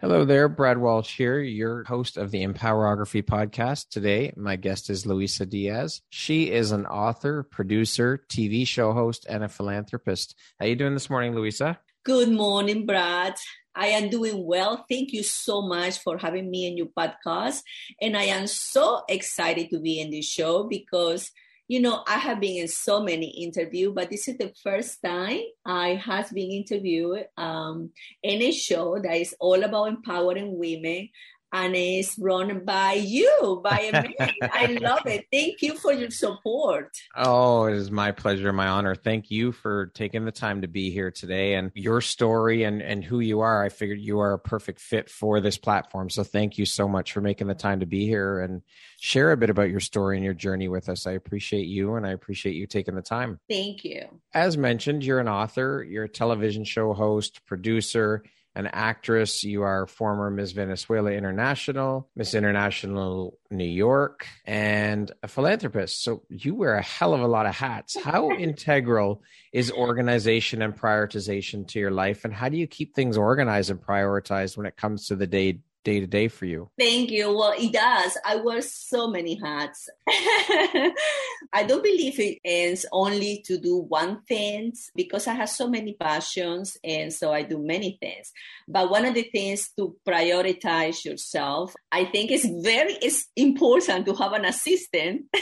Hello there, Brad Walsh here, your host of the Empowerography podcast. Today, my guest is Luisa Diaz. She is an author, producer, TV show host, and a philanthropist. How are you doing this morning, Luisa? Good morning, Brad. I am doing well. Thank you so much for having me in your podcast. And I am so excited to be in this show because you know, I have been in so many interviews, but this is the first time I has been interviewed um, in a show that is all about empowering women and it's run by you, by me. I love it. Thank you for your support. Oh, it is my pleasure, my honor. Thank you for taking the time to be here today and your story and, and who you are. I figured you are a perfect fit for this platform. So thank you so much for making the time to be here and share a bit about your story and your journey with us. I appreciate you and I appreciate you taking the time. Thank you. As mentioned, you're an author, you're a television show host, producer an actress. You are former Miss Venezuela International, Miss International New York, and a philanthropist. So you wear a hell of a lot of hats. How integral is organization and prioritization to your life? And how do you keep things organized and prioritized when it comes to the day day to day for you? Thank you. Well, it does. I wear so many hats. I don't believe it ends only to do one thing because I have so many passions and so I do many things. But one of the things to prioritize yourself, I think it's very it's important to have an assistant.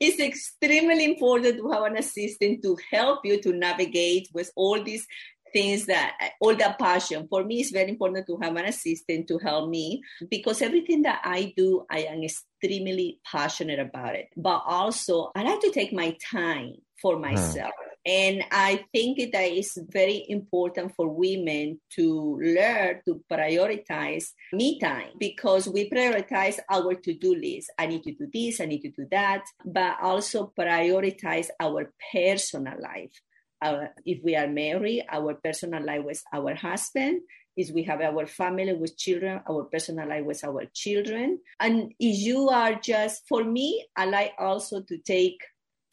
it's extremely important to have an assistant to help you to navigate with all these things that all that passion. For me it's very important to have an assistant to help me because everything that i do i am extremely passionate about it. But also i like to take my time for hmm. myself. And i think that it's very important for women to learn to prioritize me time because we prioritize our to-do list. I need to do this i need to do that but also prioritize our personal life our, if we are married, our personal life with our husband. If we have our family with children, our personal life with our children. And if you are just, for me, I like also to take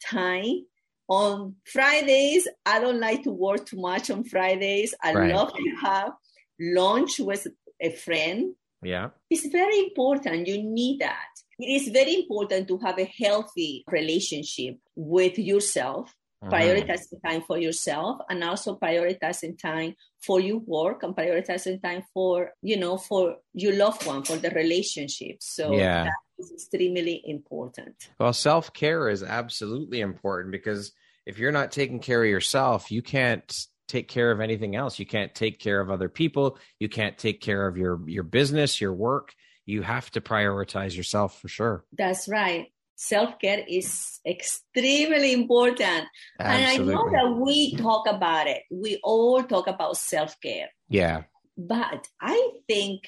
time on Fridays. I don't like to work too much on Fridays. I right. love to have lunch with a friend. Yeah. It's very important. You need that. It is very important to have a healthy relationship with yourself Mm-hmm. prioritizing time for yourself and also prioritizing time for your work and prioritizing time for you know for your loved one for the relationship. So yeah. that is extremely important. Well self-care is absolutely important because if you're not taking care of yourself you can't take care of anything else. You can't take care of other people. You can't take care of your your business your work. You have to prioritize yourself for sure. That's right self-care is extremely important. Absolutely. and i know that we talk about it. We all talk about self-care. Yeah. But i think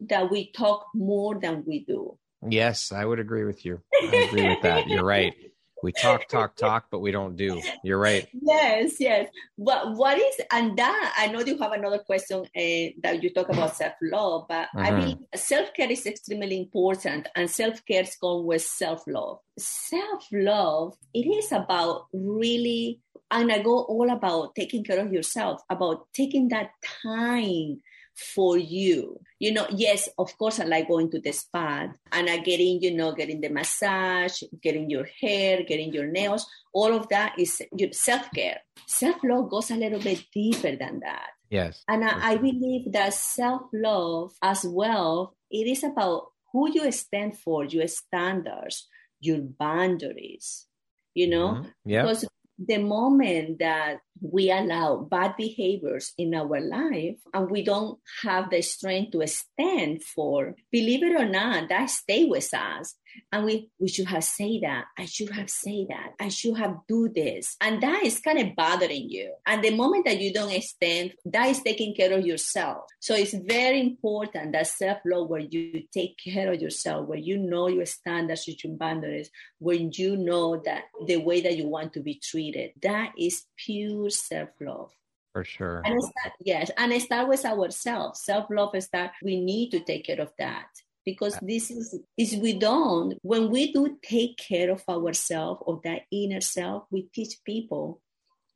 that we talk more than we do. Yes i would agree with you. I agree with that. You're right we talk talk talk but we don't do. You're right. Yes yes. But what is and that i know you have another question uh, that you talk about self-love but mm-hmm. i mean self-care is extremely important and self-care comes with self-love. Self-love it is about really and i go all about taking care of yourself about taking that time for you. You know, yes, of course, I like going to the spa and I getting, you know, getting the massage, getting your hair, getting your nails. All of that is self care. Self love goes a little bit deeper than that. Yes. And I, I believe that self love as well, it is about who you stand for, your standards, your boundaries, you know? Mm-hmm. Yeah. Because the moment that we allow bad behaviors in our life and we don't have the strength to stand for, believe it or not, that stay with us. And we, we should have said that. I should have said that. I should have do this. And that is kind of bothering you. And the moment that you don't stand, that is taking care of yourself. So it's very important that self-love where you take care of yourself, where you know your standards, your boundaries, when you know that the way that you want to be treated, that is pure self-love. For sure. And start, yes, and it start with ourselves. Self-love is that we need to take care of that because this is is we don't when we do take care of ourselves or that inner self we teach people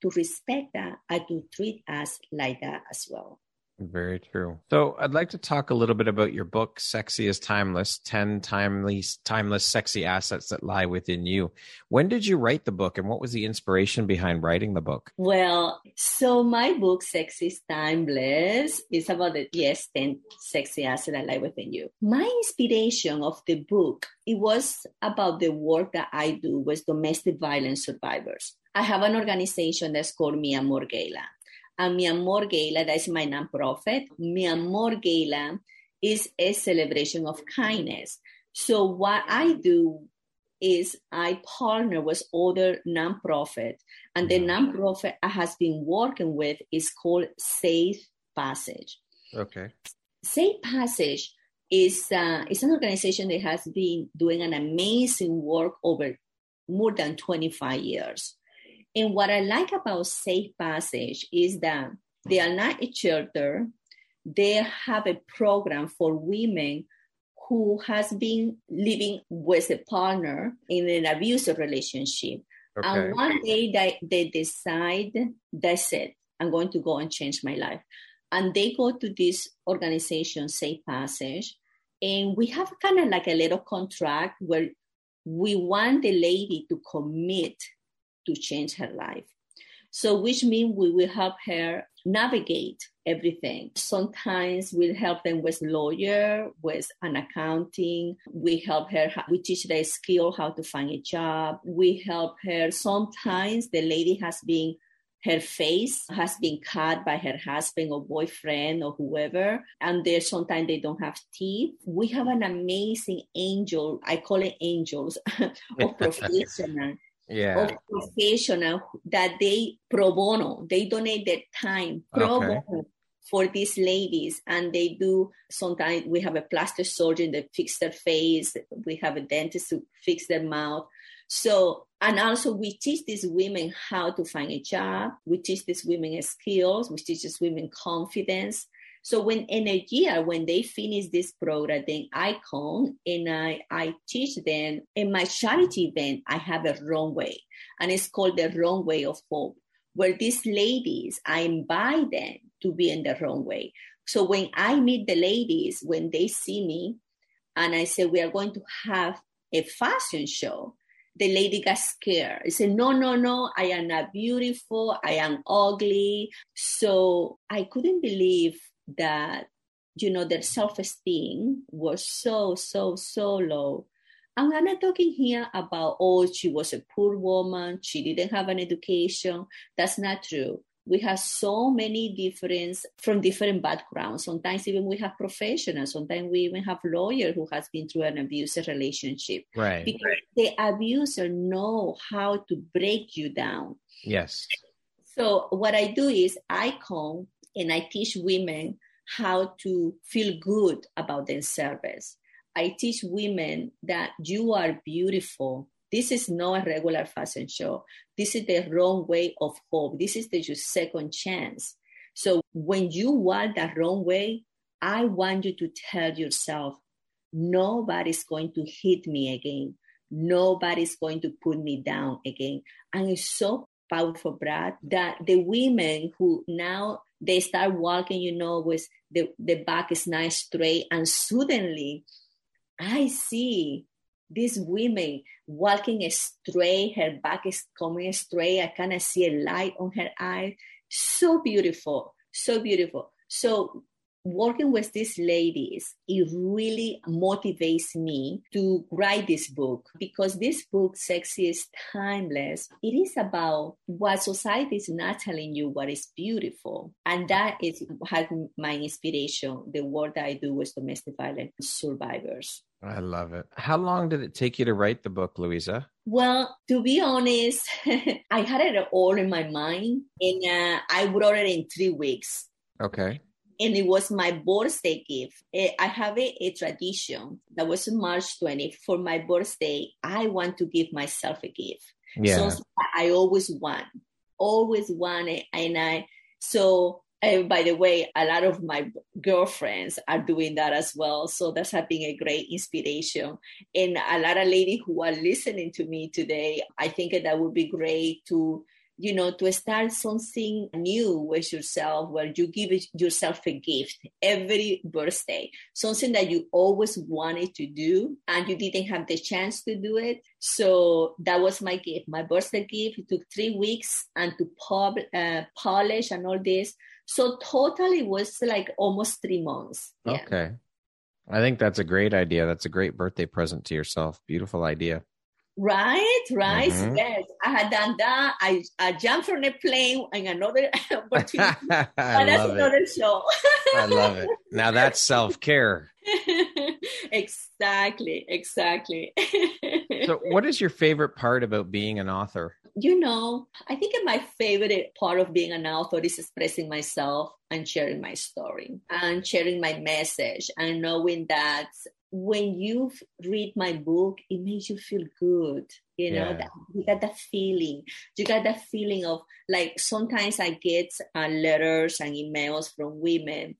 to respect that and to treat us like that as well very true. So I'd like to talk a little bit about your book, Sexy is Timeless 10 timely, Timeless Sexy Assets That Lie Within You. When did you write the book and what was the inspiration behind writing the book? Well, so my book, Sexy is Timeless, is about the, yes, 10 sexy assets that lie within you. My inspiration of the book, it was about the work that I do with domestic violence survivors. I have an organization that's called Mi Amor And Mi Amor Gala, that is my nonprofit. Mi Amor Gala is a celebration of kindness. So what I do is I partner with other nonprofit, and the mm-hmm. nonprofit I has been working with is called Safe Passage. Okay. Safe Passage is uh, is an organization that has been doing an amazing work over more than 25 years. And what I like about Safe Passage is that they are not a shelter. They have a program for women who has been living with a partner in an abusive relationship. Okay. And one day they, they decide, that's it, I'm going to go and change my life. And they go to this organization, Safe Passage, and we have kind of like a little contract where we want the lady to commit to change her life. So, which means we will help her navigate everything. Sometimes we'll help them with lawyer, with an accounting. We help her, we teach the skill how to find a job. We help her. Sometimes the lady has been her face has been cut by her husband or boyfriend or whoever and there sometimes they don't have teeth we have an amazing angel i call it angels of professional yeah. of professional that they pro bono, they donate their time pro okay. bono for these ladies and they do sometimes we have a plastic surgeon that fix their face we have a dentist to fix their mouth so and also we teach these women how to find a job we teach these women skills we teach these women confidence so when in a year, when they finish this program, then I come and I, I teach them in my charity event, I have a runway and it's called the runway of hope, where these ladies, I invite them to be in the runway. So when I meet the ladies, when they see me and I say, we are going to have a fashion show, the lady got scared. I said, no, no, no, I am not beautiful. I am ugly. So I couldn't believe that you know their self-esteem was so so so low. And i'm not talking here about oh she was a poor woman she didn't have an education. That's not true. We have so many different from different backgrounds. Sometimes even we have professionals sometimes we even have lawyer who has been through an abusive relationship. Right. Because the abuser know how to break you down. Yes. So what i do is i come and I teach women how to feel good about themselves. I teach women that you are beautiful. This is not a regular fashion show. This is the runway of hope. This is the your second chance. So when you walk that runway, I want you to tell yourself, nobody's going to hit me again. Nobody's going to put me down again. And it's so powerful, Brad, that the women who now they start walking, you know, with the, the back is nice straight, and suddenly I see these women walking straight, her back is coming straight. I kind of see a light on her eye. So beautiful, so beautiful. So working with these ladies, it really motivates me to write this book because this book, Sexy is Timeless, it is about what society is not telling you what is beautiful. And that is has my inspiration, the work that I do with domestic violence survivors. I love it. How long did it take you to write the book, Luisa? Well, to be honest, I had it all in my mind and uh, I wrote it in three weeks. Okay and it was my birthday gift. Eh, I have a, a, tradition that was on March 20th. For my birthday, I want to give myself a gift. Yeah. So I always want, always want it. And I, so and eh, by the way, a lot of my girlfriends are doing that as well. So that's been a great inspiration. And a lot of ladies who are listening to me today, I think that would be great to you know, to start something new with yourself where you give yourself a gift every birthday, something that you always wanted to do and you didn't have the chance to do it. So that was my gift. My birthday gift it took three weeks and to pub, uh, polish and all this. So totally was like almost three months. Yeah. Okay. I think that's a great idea. That's a great birthday present to yourself. Beautiful idea. Right, right. Mm-hmm. Yes, I had done that. I, I jumped from a plane and another opportunity. but that's another it. show. I love it. Now that's self care. exactly, exactly. so, what is your favorite part about being an author? You know, I think my favorite part of being an author is expressing myself and sharing my story and sharing my message and knowing that when you read my book, it makes you feel good. You know, yeah. that, you got that feeling. You got that feeling of like sometimes I get uh, letters and emails from women,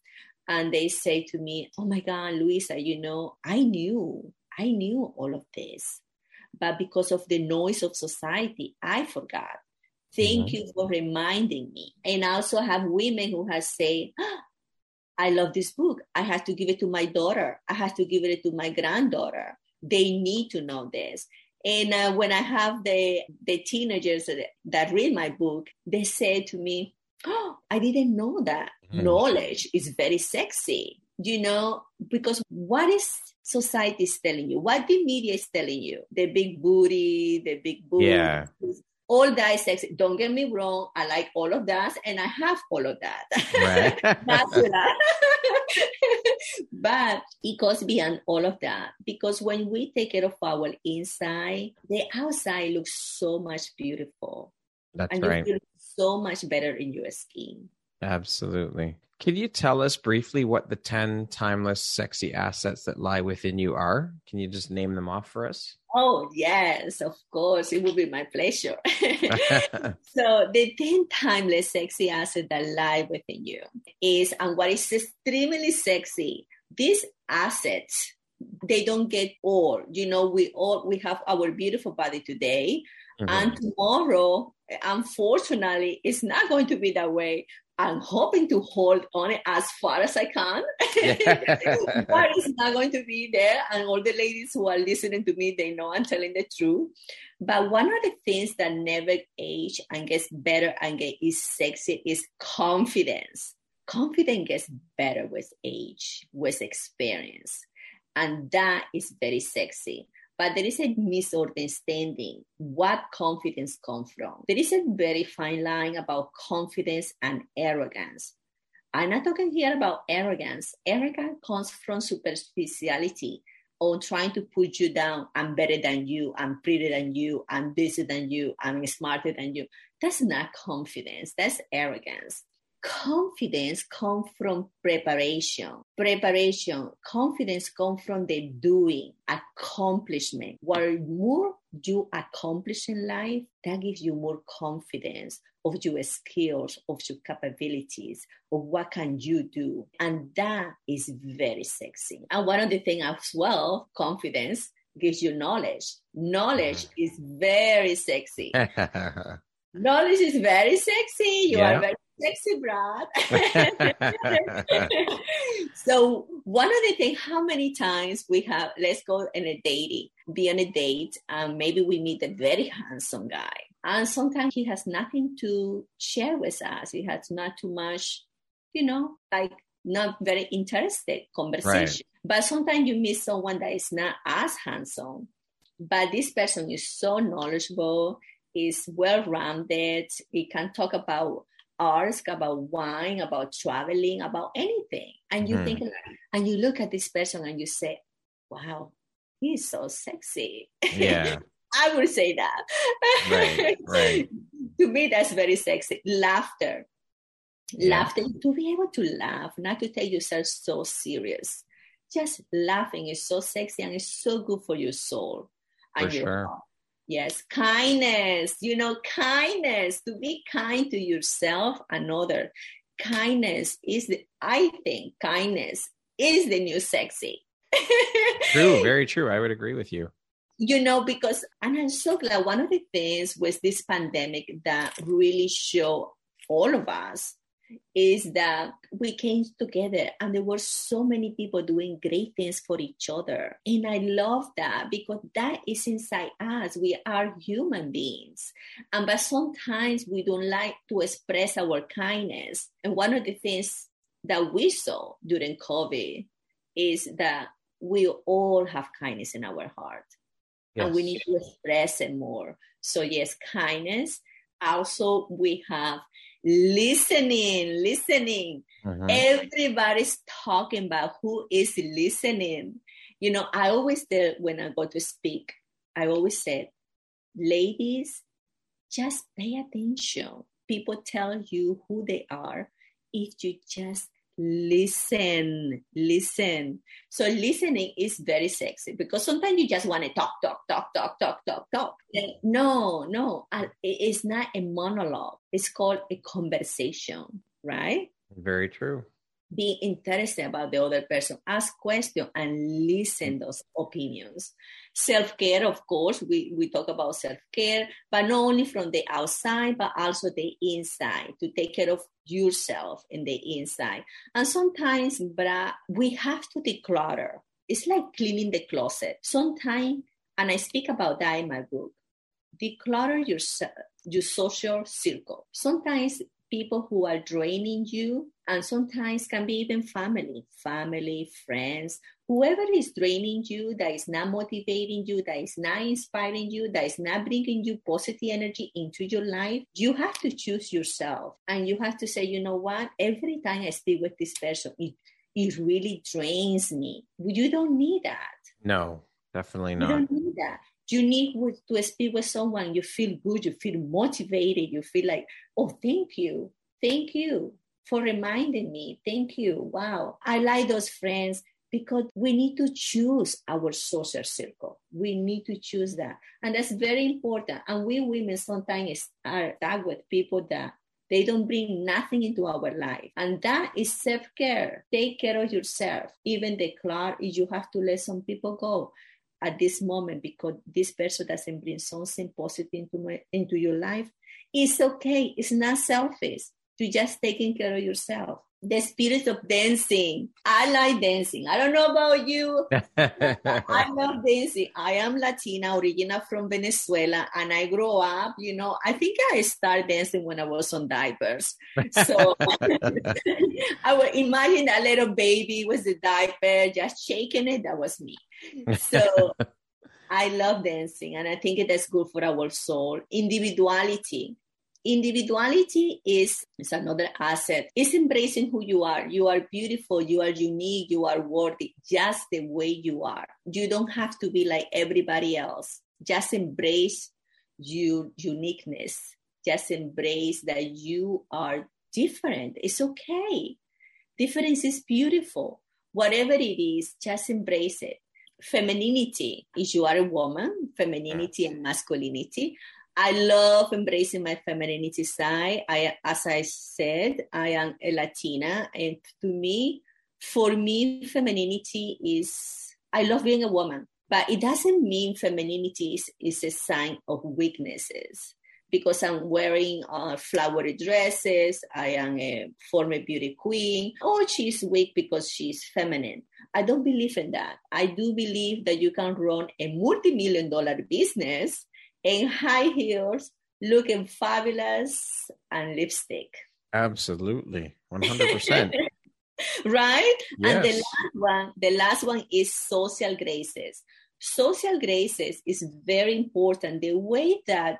and they say to me, "Oh my God, Luisa, you know, I knew, I knew all of this, but because of the noise of society, I forgot." Thank mm-hmm. you for reminding me. And I also have women who have said, oh, I love this book. I have to give it to my daughter. I have to give it to my granddaughter. They need to know this. And uh, when I have the the teenagers that, that, read my book, they say to me, "Oh, I didn't know that mm-hmm. knowledge is very sexy." You know, because what is society is telling you? What the media is telling you? The big booty, the big booty, yeah all that is sexy. Don't get me wrong. I like all of that and I have all of that. Right. but it goes beyond all of that because when we take care of our inside, the outside looks so much beautiful. That's and right. So much better in your skin. Absolutely. Can you tell us briefly what the 10 timeless sexy assets that lie within you are? Can you just name them off for us? Oh, yes, of course. It would be my pleasure. so, the 10 timeless sexy assets that lie within you is, and what is extremely sexy, these assets, they don't get old. You know, we all we have our beautiful body today, mm-hmm. and tomorrow unfortunately it's not going to be that way I'm hoping to hold on it as far as I can, but it's not going to be there. And all the ladies who are listening to me, they know I'm telling the truth. But one of the things that never age and gets better and get is sexy is confidence. Confidence gets better with age, with experience. And that is very sexy. But there is a misunderstanding what confidence comes from. There is a very fine line about confidence and arrogance. I'm not talking here about arrogance. Arrogance comes from superficiality on trying to put you down. I'm better than you. I'm prettier than you. I'm busier than you. I'm smarter than you. That's not confidence. That's arrogance confidence comes from preparation preparation confidence comes from the doing accomplishment. What more you accomplish in life that gives you more confidence of your skills of your capabilities of what can you do. And that is very sexy. And one of the things as well confidence gives you knowledge. Knowledge is very sexy. Knowledge is very sexy. You yeah. are very sexy Brad. so one of the things, how many times we have, let's go on a dating, be on a date, and maybe we meet a very handsome guy. And sometimes he has nothing to share with us. He has not too much, you know, like not very interested conversation. Right. But sometimes you meet someone that is not as handsome, but this person is so knowledgeable, is well rounded, he can talk about arts, about wine, about traveling, about anything. And you mm. think, and you look at this person and you say, wow, he's so sexy. Yeah. I would say that. Right, right. to me, that's very sexy. Laughter. Yeah. Laughter, to be able to laugh, not to take yourself so serious. Just laughing is so sexy and it's so good for your soul and for your sure. heart. Yes, kindness, you know, kindness, to be kind to yourself and other. Kindness is the, I think, kindness is the new sexy. true, very true. I would agree with you. You know, because, and I'm so glad one of the things was this pandemic that really showed all of us is that we came together and there were so many people doing great things for each other. And I love that because that is inside us. We are human beings. And but sometimes we don't like to express our kindness. And one of the things that we saw during COVID is that we all have kindness in our heart. Yes. And we need to express it more. So yes, kindness. Also, we have listening, listening. Uh-huh. Everybody's talking about who is listening. You know, I always tell when I go to speak, I always said, ladies, just pay attention. People tell you who they are if you just listen, listen. So listening is very sexy because sometimes you just want to talk, talk, talk, talk, talk, talk, talk. Eh, no, no, it's not a monologue. It's called a conversation, right? Very true be interested about the other person, ask questions and listen mm. those opinions. Self-care, of course, we, we talk about self-care, but not only from the outside, but also the inside, to take care of yourself in the inside. And sometimes, Brad, we have to declutter. It's like cleaning the closet. Sometimes, and I speak about that in my book, declutter your, your social circle. Sometimes people who are draining you, and sometimes can be even family, family, friends, whoever is draining you, that is not motivating you, that is not inspiring you, that is not bringing you positive energy into your life, you have to choose yourself. And you have to say, you know what, every time I speak with this person, it, it really drains me. You don't need that. No, definitely not. You don't need that you need to speak with someone. You feel good. You feel motivated. You feel like oh thank you. Thank you for reminding me. Thank you. Wow. I like those friends because we need to choose our social circle. We need to choose that. And that's very important. And we women sometimes are stuck with people that they don't bring nothing into our life. And that is self care. Take care of yourself. Even declare if you have to let some people go at this moment because this person doesn't bring something positive into, my, into your life, it's okay. It's not selfish to just taking care of yourself. The spirit of dancing. I like dancing. I don't know about you. I love dancing. I am Latina, original from Venezuela, and I grew up, you know, I think I started dancing when I was on diapers. So I would imagine a little baby with the diaper just shaking it. That was me. So I love dancing, and I think it is good for our soul. Individuality individuality is, is another asset. It's embracing who you are. You are beautiful, you are unique, you are worthy, just the way you are. You don't have to be like everybody else. Just embrace your uniqueness. Just embrace that you are different. It's okay. Difference is beautiful. Whatever it is, just embrace it femininity if you are a woman femininity and masculinity I love embracing my femininity side. I, as I said, I am a Latina, and to me, for me, femininity is I love being a woman, but it doesn't mean femininity is, is a sign of weaknesses because I'm wearing uh, flowery dresses. I am a former beauty queen. Oh, she's weak because she's feminine. I don't believe in that. I do believe that you can run a multi million dollar business in high heels, looking fabulous, and lipstick. Absolutely, 100%. right? Yes. And the last one, the last one is social graces. Social graces is very important. The way that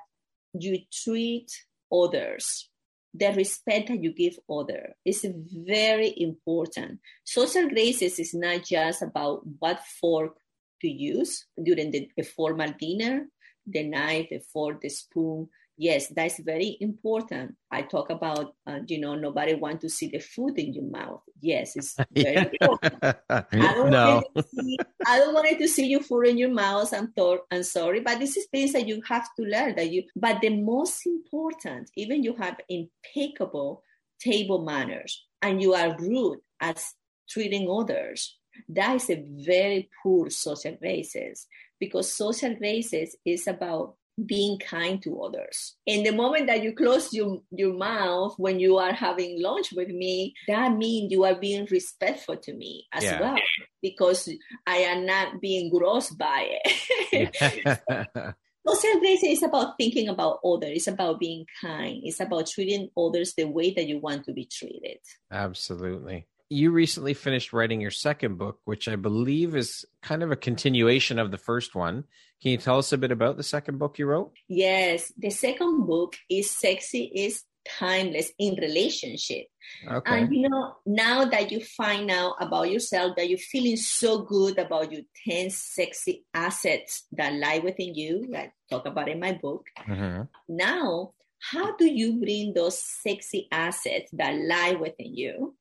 you treat others, the respect that you give other is very important. Social graces is not just about what fork to use during the, the formal dinner, the knife, the fork, the spoon, yes that's very important. I talk about uh, you know nobody want to see the food in your mouth. Yes it's very important. I don't, no. want see, I don't want to see you food in your mouth. I'm, th- I'm sorry but this is things that you have to learn that you but the most important even you have impeccable table manners and you are rude at treating others that is a very poor social graces because social graces is about being kind to others. In the moment that you close your, your mouth when you are having lunch with me, that means you are being respectful to me as Yeah. well, because I am not being gross by it. Social grace is about thinking about others. It's about being kind. It's about treating others the way that you want to be treated. Absolutely. You recently finished writing your second book, which I believe is kind of a continuation of the first one. Can you tell us a bit about the second book you wrote? Yes, the second book is Sexy is Timeless in Relationship. Okay. And you know, now that you find out about yourself, that you're feeling so good about your 10 sexy assets that lie within you, that I talk about in my book. Mhm. Now, how do you bring those sexy assets that lie within you,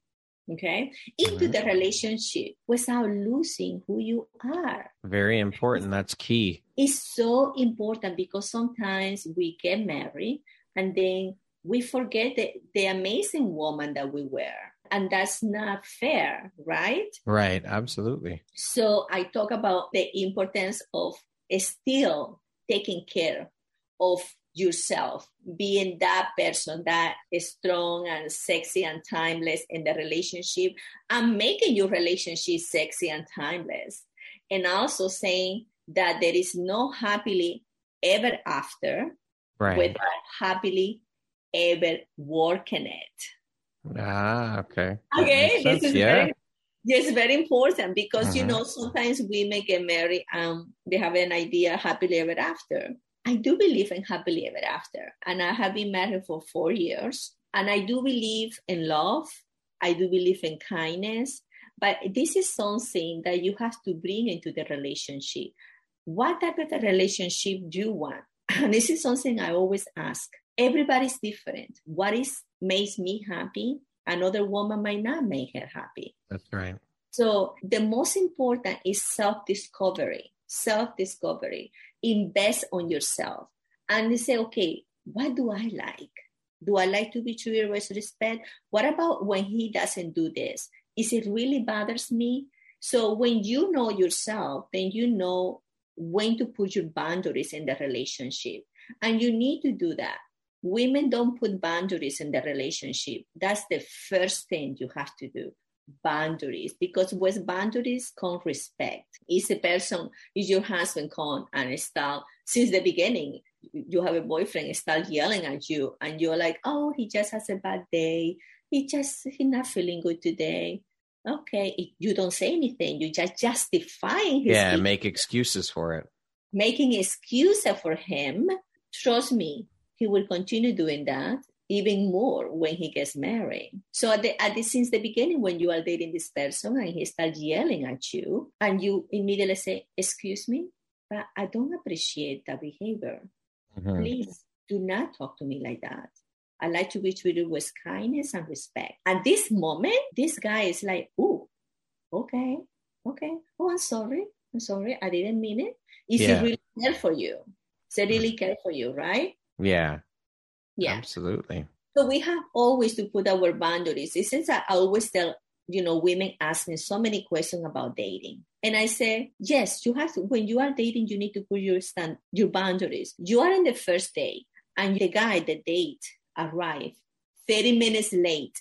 okay, into Mhm. the relationship without losing who you are? Very important. That's key. It's so important because sometimes we get married and then we forget the, the amazing woman that we were. And that's not fair, right? Right. Absolutely. So I talk about the importance of still taking care of yourself, being that person that is strong and sexy and timeless in the relationship, and making your relationship sexy and timeless. And also saying that there is no happily ever after Right. without happily ever working it. ah, okay. That Okay, this is yeah. very yes, very important because you Mhm. know sometimes we women get married and they have an idea happily ever after. I do believe in happily ever after, and I have been married for four years, and I do believe in love. I do believe in kindness, but this is something that you have to bring into the relationship. What type of relationship do you want? And this is something I always ask. Everybody's different. What is makes me happy another woman might not make her happy. That's right. So the most important is self-discovery. Self-discovery. Invest on yourself and say, okay, what do I like? Do I like to be treated with respect? What about when he doesn't do this? Is it really bothers me? So when you know yourself, then you know when to put your boundaries in the relationship. And you need to do that. Women don't put boundaries in the relationship. That's the first thing you have to do. Boundaries, because with boundaries come respect. Is a person, is your husband come and start since the beginning? You have a boyfriend start yelling at you, and you're like, "Oh, he just has a bad day. He just he's not feeling good today." Okay, if you don't say anything. You just justifying his Yeah. Make excuses for it. making excuses for him, trust me, he will continue doing that even more when he gets married. So at the, at the, since the beginning, when you are dating this person and he starts yelling at you, and you immediately say, "Excuse me, but I don't appreciate that behavior. Mhm. Please do not talk to me like that." I like to be treated with kindness and respect. At this moment, this guy is like, "Ooh, okay, okay. Oh, I'm sorry. I'm sorry. I didn't mean it. Is Yeah. he really care for you? Is he really care for you, right? Yeah. Yeah. Absolutely. So we have always to put our boundaries. It's since I always tell, you know, women ask me so many questions about dating. And I say, yes, you have to, when you are dating, you need to put your stand, your boundaries. You are in the first day and the guy, the date arrive 30 minutes late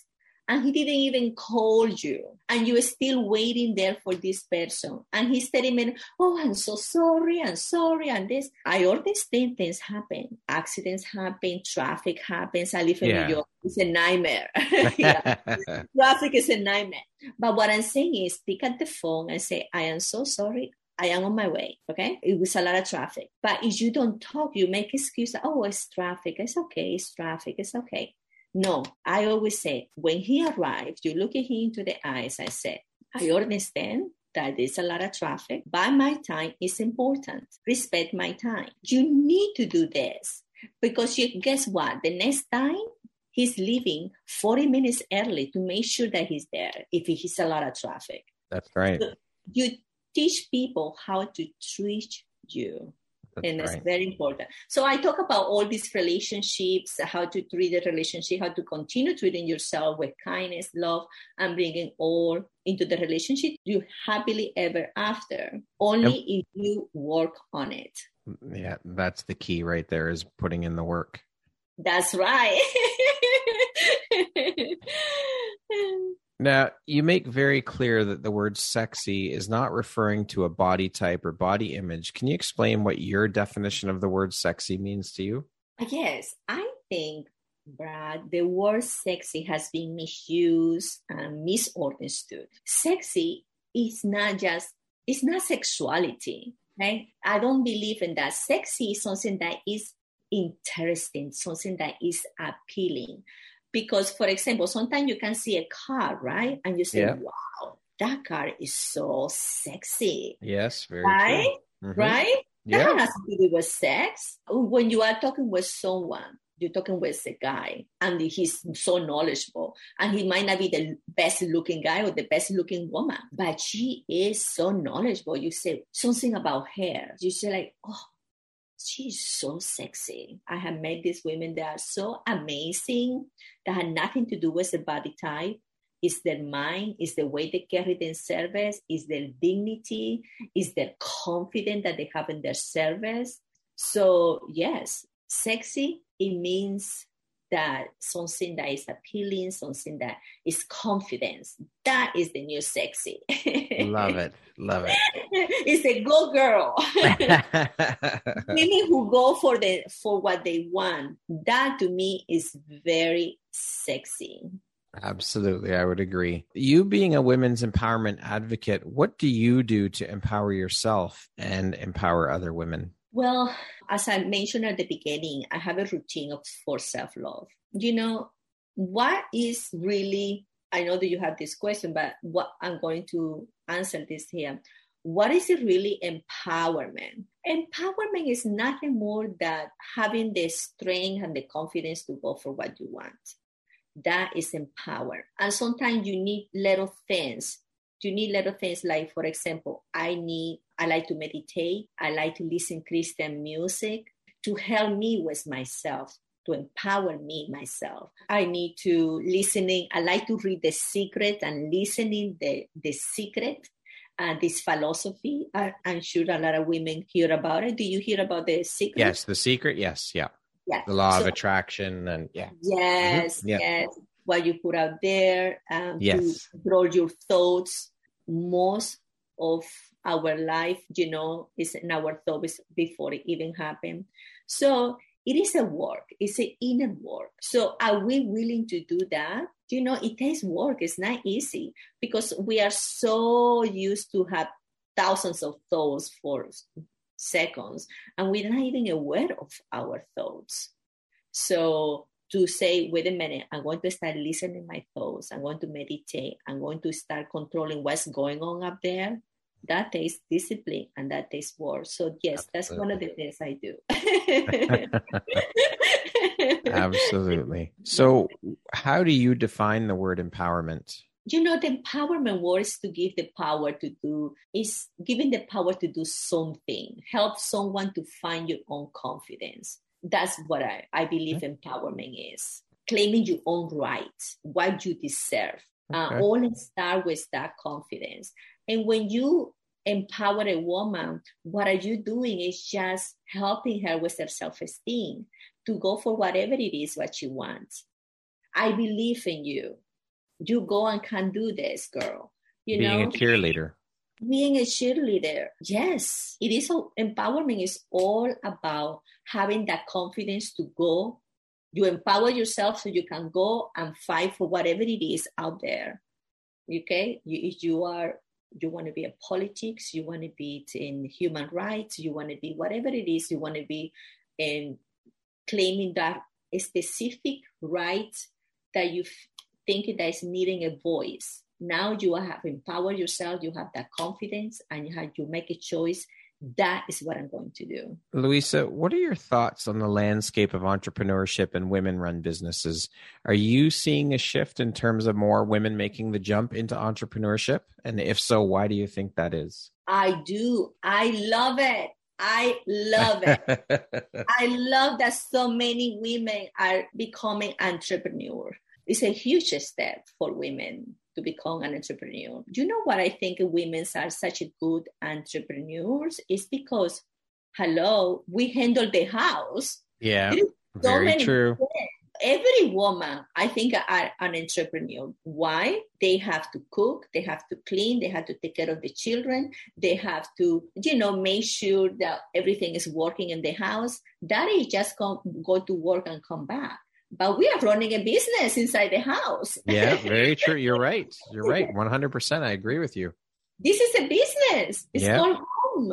and he didn't even call you and you're still waiting there for this person and he's telling me oh i'm so sorry i'm sorry and this i understand things happen accidents happen traffic happens i live in yeah. new york it's a nightmare traffic is a nightmare but what i'm saying is pick up the phone and say i am so sorry I am on my way. Okay. It was a lot of traffic. But if you don't talk, you make excuses. Oh, it's traffic. It's okay. It's traffic. It's okay. No, I always say when he arrived, you look at him into the eyes. I said, I understand that there's a lot of traffic, but my time is important. Respect my time. You need to do this because you guess what? The next time he's leaving 40 minutes early to make sure that he's there if he's a lot of traffic. That's right. So you teach people how to treat you. That's and right. very important. So I talk about all these relationships, how to treat the relationship, how to continue treating yourself with kindness, love, and bringing all into the relationship you happily ever after. Only if you work on it. Yeah, that's the key right there is putting in the work. That's right. Now, you make very clear that the word sexy is not referring to a body type or body image. Can you explain what your definition of the word sexy means to you? Yes, I think, Brad, the word sexy has been misused and misunderstood. Sexy is not just, it's not sexuality, right? I don't believe in that. Sexy is something that is interesting, something that is appealing because for example sometimes you can see a car right? And you say yeah. wow that car is so sexy. Yes very right? Mm-hmm. right? Yeah. that has to do with sex. When you are talking with someone you're talking with a guy and he's so knowledgeable and he might not be the best looking guy or the best looking woman but she is so knowledgeable. You say something about hair. You say like oh she's so sexy. I have met these women that are so amazing that had nothing to do with the body type. It's their mind, it's the way they carry themselves, it's their dignity, it's their confidence that they have in their service. So yes, sexy, it means that something that is appealing, something that is confidence. That is the new sexy. Love it. Love it. it's a go girl. Women who go for the for what they want. That to me is very sexy. Absolutely, I would agree. You being a women's empowerment advocate, what do you do to empower yourself and empower other women? Well, as I mentioned at the beginning, I have a routine of for self love. You know, what is really, I know that you have this question, but what I'm going to answer this here. What is it really empowerment? Empowerment is nothing more than having the strength and the confidence to go for what you want. That is empower. And sometimes you need little things you need little things like, for example, I need, I like to meditate. I like to listen Christian music to help me with myself, to empower me myself. I need to listening. I like to read The Secret and listening the, the Secret uh, this philosophy. I, I'm sure a lot of women hear about it. Do you hear about the secret? Yes, the secret. Yes, yeah. Yeah. The law so, of attraction and yeah. Yes, mm-hmm. yeah. yes what you put out there and yes. grow your thoughts. Most of our life, you know, is in our thoughts before it even happened. So it is a work, it's an inner work. So are we willing to do that? You know, it takes work, it's not easy because we are so used to have thousands of thoughts for seconds and we're not even aware of our thoughts. So to say, wait a minute, I'm going to start listening my thoughts. I'm going to meditate. I'm going to start controlling what's going on up there. That takes discipline and that takes work. So yes, Absolutely. that's one of the things I do. Absolutely. So how do you define the word empowerment? you know the empowerment word is to give the power to do is giving the power to do something help someone to find your own confidence that's what I, I believe okay. empowerment is claiming your own rights, what you deserve. Uh, okay. Uh, all start with that confidence. And when you empower a woman, what are you doing is just helping her with her self esteem to go for whatever it is what she wants. I believe in you. you go and can do this, girl. You Being know, a cheerleader. being a cheerleader yes it is empowerment is all about having that confidence to go you empower yourself so you can go and fight for whatever it is out there okay you, you are you want to be in politics you want to be in human rights you want to be whatever it is you want to be in claiming that specific right that you think that is needing a voice. Now you have empowered yourself you have that confidence and you have you make a choice that is what i'm going to do Luisa, what are your thoughts on the landscape of entrepreneurship and women run businesses? Are you seeing a shift in terms of more women making the jump into entrepreneurship? And if so, why do you think that is? i do i love it i love it i love that so many women are becoming entrepreneur it's a huge step for women to become an entrepreneur. You know what I think women are such good entrepreneurs is because, hello, we handle the house. yeah, very true. Every woman, I think, are an entrepreneur. Why? They have to cook, they have to clean, they have to take care of the children, they have to, you know, make sure that everything is working in the house. That is just come, go to work and come back but we are running a business inside the house. Yeah, very true. You're right. You're right. 100%. I agree with you. This is a business. It's Yeah. called home.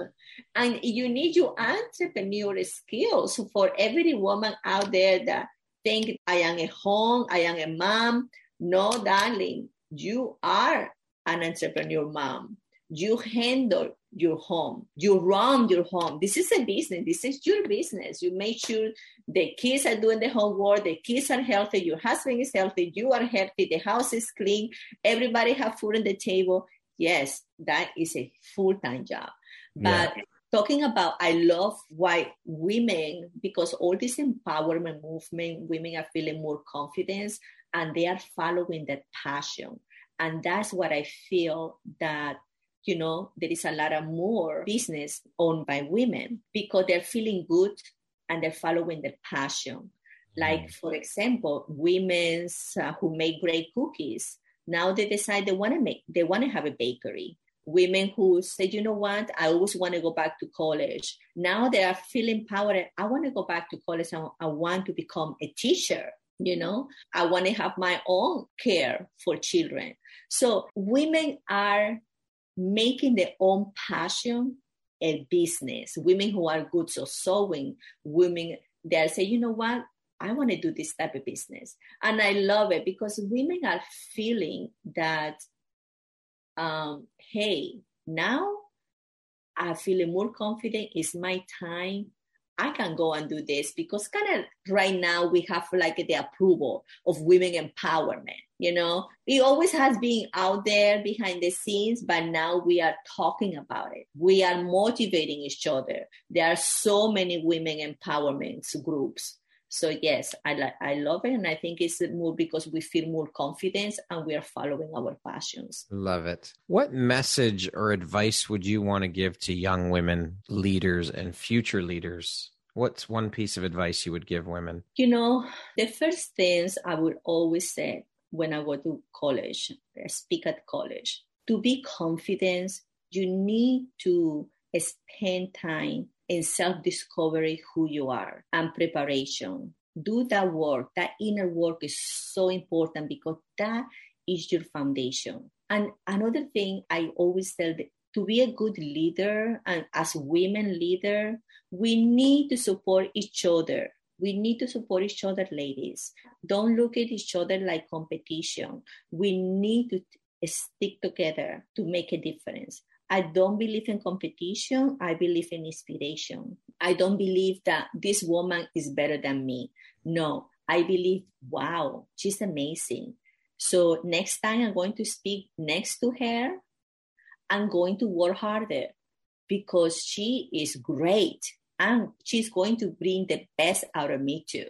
And you need your entrepreneur skills for every woman out there that think I am a home, I am a mom. No, darling, you are an entrepreneur mom. You handle your home. You run your home. This is a business. This is your business. You make sure the kids are doing the homework, the kids are healthy, your husband is healthy, you are healthy, the house is clean, everybody have food on the table. Yes, that is a full-time job. Yeah. But talking about I love why women, because all this empowerment movement, women are feeling more confidence and they are following that passion. And that's what I feel that you know there is a lot of more business owned by women because they're feeling good and they're following their passion. Like for example women's uh, who make great cookies now they decide they want to make they want to have a bakery. Women who say you know what? I always want to go back to college. Now they are feeling empowered i want to go back to college. And i want to become a teacher you know? I want to have my own care for children. So women are making their own passion a business. Women who are good at sewing, women they'll say, you know what, I want to do this type of business. And I love it because women are feeling that um, hey, now I feel more confident, it's my time. I can go and do this because kind of right now we have like the approval of women empowerment. You know, it always has been out there behind the scenes, but now we are talking about it. We are motivating each other. There are so many women empowerment groups. So yes, I like I love it, and I think it's more because we feel more confidence and we are following our passions. Love it. What message or advice would you want to give to young women, leaders, and future leaders? What's one piece of advice you would give women? You know, the first things I would always say when I go to college, I speak at college, to be confident, you need to spend time in self discovery who you are and preparation. Do that work. That inner work is so important because that is your foundation. And another thing I always tell the, to be a good leader and as women leader, we need to support each other. We need to support each other, ladies. Don't look at each other like competition. We need to stick together to make a difference. I don't believe in competition. I believe in inspiration. I don't believe that this woman is better than me. No, I believe, wow, she's amazing. So next time I'm going to speak next to her, I'm going to work harder because she is great and she's going to bring the best out of me too.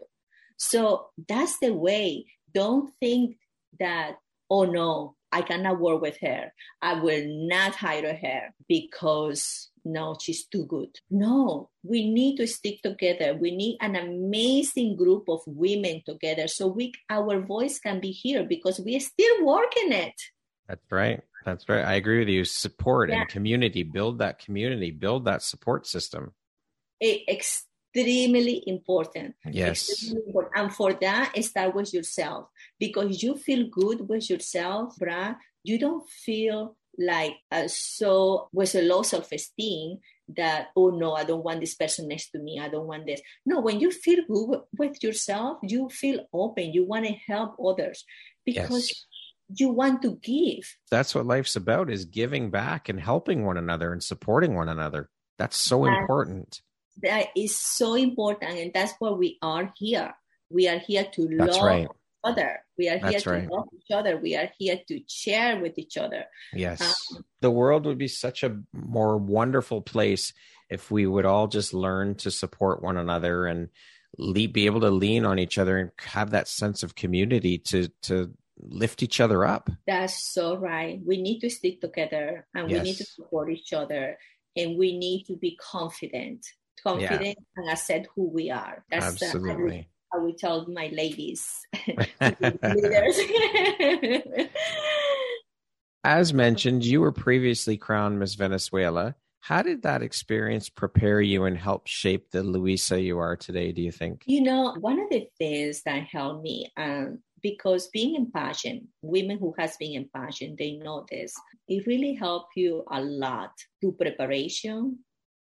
So that's the way. Don't think that, oh no, I cannot work with her. I will not hire her because no, she's too good. No, we need to stick together. We need an amazing group of women together so we our voice can be here because we're still working it. That's right. That's right. I agree with you. Support yeah. and community, build that community, build that support system. It, extremely important. Yes. Extremely important. And for that, start with yourself because you feel good with yourself, bruh. You don't feel like uh, so with a low self-esteem that oh no i don't want this person next to me i don't want this no when you feel good with yourself you feel open you want to help others because yes. you want to give that's what life's about is giving back and helping one another and supporting one another that's so important that is so important and that's why we are here we are here to that's love right other. We are That's here to love each other. We are here to share with each other. Yes. Um, the world would be such a more wonderful place if we would all just learn to support one another and le- be able to lean on each other and have that sense of community to to lift each other up. That's so right. We need to stick together and yes. we need to support each other and we need to be confident confident yeah. and accept who we are. That's absolutely. I will tell my ladies. As mentioned, you were previously crowned Miss Venezuela. How did that experience prepare you and help shape the Luisa you are today, do you think? You know, one of the things that helped me, um, because being in pageant, women who has been in pageant, they know this. It really helped you a lot to preparation,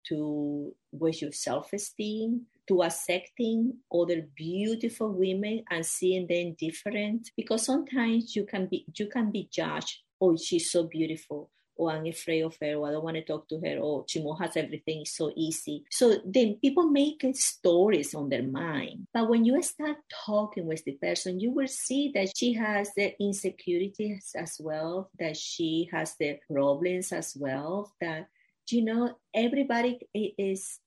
to with your self-esteem, to accepting other beautiful women and seeing them different because sometimes you can be you can be judged oh she's so beautiful or oh, I'm afraid of her, or I don't want to talk to her, or oh, Chimo has everything so easy. So then people make stories on their mind. But when you start talking with the person, you will see that she has the insecurities as well, that she has the problems as well, that you know everybody is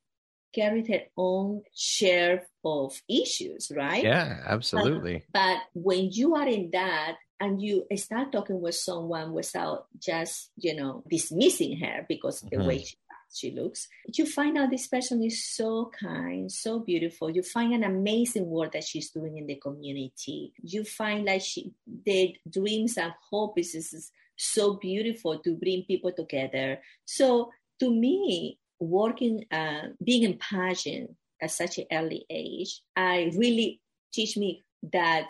carry their own share of issues, right? Yeah, absolutely. But, but when you are in that and you start talking with someone without just, you know, dismissing her because mm-hmm. the way she she looks. You find out this person is so kind, so beautiful. You find an amazing work that she's doing in the community. You find like she, the dreams and hope is, is so beautiful to bring people together. So to me, working, uh, being in pageant at such an early age, I really teach me that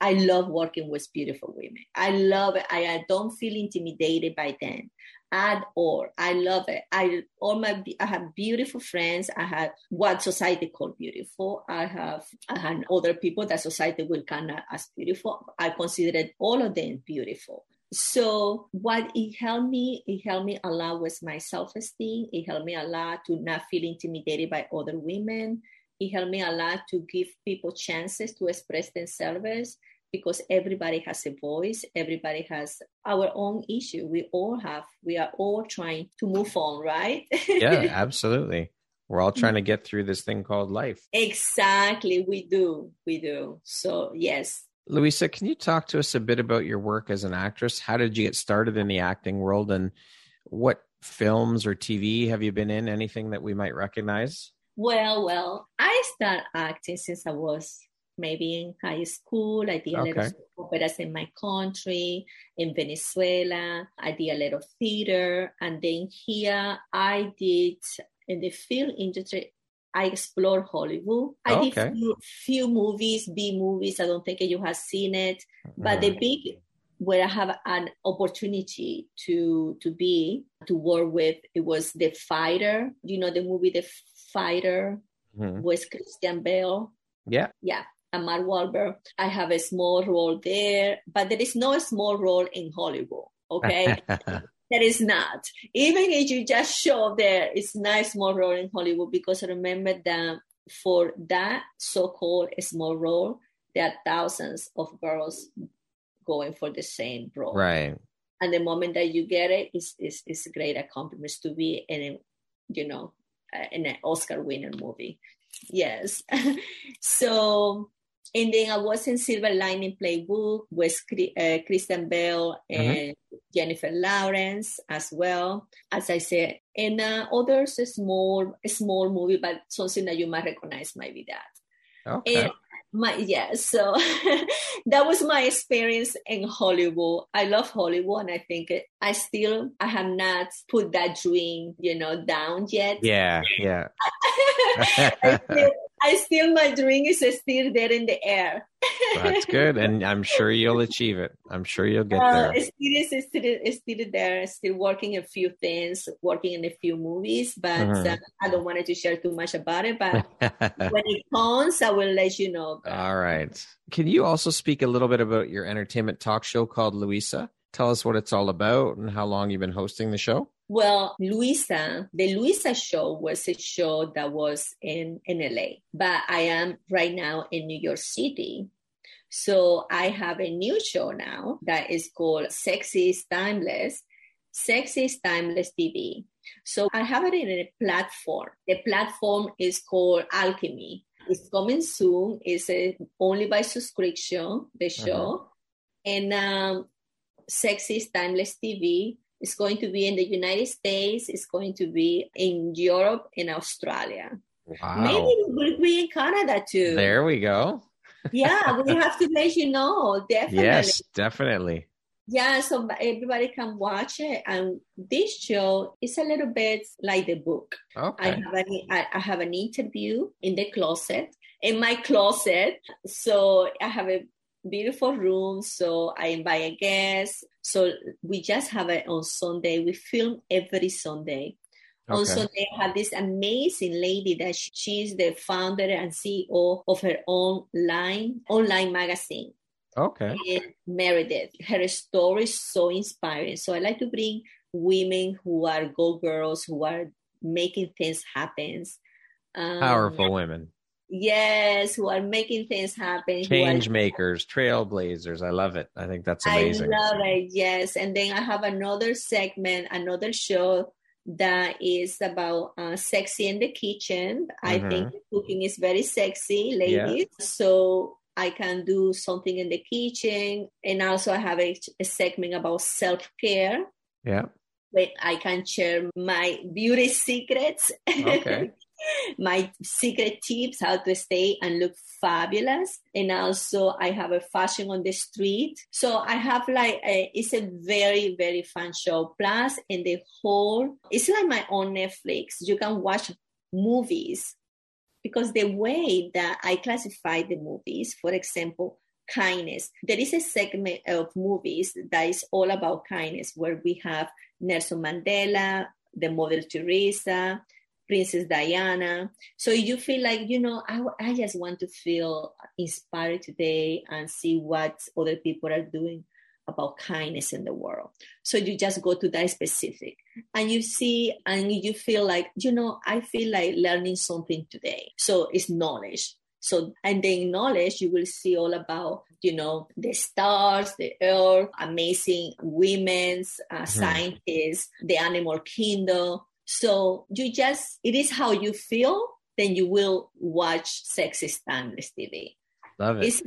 I love working with beautiful women. I love it. I, I don't feel intimidated by them at all. I love it. I all my I have beautiful friends. I have what society call beautiful. I have I have other people that society will count as beautiful. I consider all of them beautiful so what it helped me it helped me a lot was my self-esteem. It helped me a lot to not feel intimidated by other women. It helped me a lot to give people chances to express themselves because everybody has a voice. Everybody has our own issue. We all have we are all trying to move on right? Yeah absolutely. We're all trying to mm. get through this thing called life. Exactly. We do. We do. So yes Luisa, can you talk to us a bit about your work as an actress? How did you get started in the acting world and what films or TV have you been in? Anything that we might recognize? Well, well, I started acting since I was maybe in high school. I did a okay. little operas in my country, in Venezuela. I did a little theater. And then here I did in the film industry, I explore Hollywood. I okay. did few, few movies, B movies. I don't think you have seen it, but the big where I have an opportunity to to be to work with it was The Fighter. You know the movie The Fighter mm-hmm. with Christian Bale. Yeah, yeah. And Mark Wahlberg. I have a small role there, but there is no small role in Hollywood. Okay, That is not. Even if you just show there, it's not small role in Hollywood because remember that for that so-called small role, there are thousands of girls going for the same role. Right. And the moment that you get it, it's, it's, it's a great accomplishment to be in, a, you know, uh, in an Oscar winner movie. Yes. so and then I was in Silver Lining Playbook with uh, Kristen Bell mm-hmm. and mm-hmm. Jennifer Lawrence as well. As I said, and uh, others a small, a small movie, but something that you might recognize might be that. Okay. And my yeah so that was my experience in hollywood i love hollywood and i think i still i have not put that dream you know down yet yeah yeah I, still, I still my dream is still there in the air. That's good and i'm sure you'll achieve it. I'm sure you'll get uh, there. it's still, it's, still, it's still there still working a few things working in a few movies but mm-hmm. uh, i don't want to share too much about it but when it comes i will let you know. All right. Can you also speak a little bit about your entertainment talk show called luisa tell us what it's all about and how long you've been hosting the show well, Luisa, the Luisa show was a show that was in, in LA, but I am right now in New York City. So I have a new show now that is called Sexy is Timeless, Sexy is Timeless TV. So I have it in a platform. The platform is called Alchemy. It's coming soon. It's a, only by subscription, the show. Uh-huh. And um, Sexy is Timeless TV it's going to be in the United States. It's going to be in Europe and Australia. Wow. Maybe it will be in Canada too. There we go. yeah, we have to let you know. Definitely. Yes, definitely. Yeah, so everybody can watch it. And this show is a little bit like the book. Okay. I have an, I, I have an interview in the closet, in my closet. So I have a beautiful room. So I invite a guest. So we just have it on Sunday. We film every Sunday. Okay. On Sunday, I have this amazing lady that she, she's the founder and CEO of her own line online magazine. Okay. Meredith. Her story is so inspiring. So I like to bring women who are go girls who are making things happen. Um, Powerful women. Yes, who are making things happen. Change are, makers, trailblazers. I love it. I think that's amazing. I love it. Yes. And then I have another segment, another show that is about uh, sexy in the kitchen. Mm-hmm. I think cooking is very sexy, ladies. Yeah. So I can do something in the kitchen. And also I have a, a segment about self care. Yeah. Where I can share my beauty secrets. Okay. my secret tips how to stay and look fabulous. And also i have a fashion on the street. So i have like a, it's a very very fun show. Plus in the whole it's like my own netflix. You can watch movies. Because the way that i classify the movies for example kindness. There is a segment of movies that is all about kindness where we have nelson mandela the mother teresa Princess Diana. So you feel like, you know, I, I just want to feel inspired today and see what other people are doing about kindness in the world. So you just go to that specific and you see and you feel like, you know, I feel like learning something today. So it's knowledge. So, and then knowledge, you will see all about, you know, the stars, the earth, amazing women's uh, mm-hmm. scientists, the animal kingdom, so you just, it is how you feel, then you will watch Sexy Timeless TV. Love it. It's,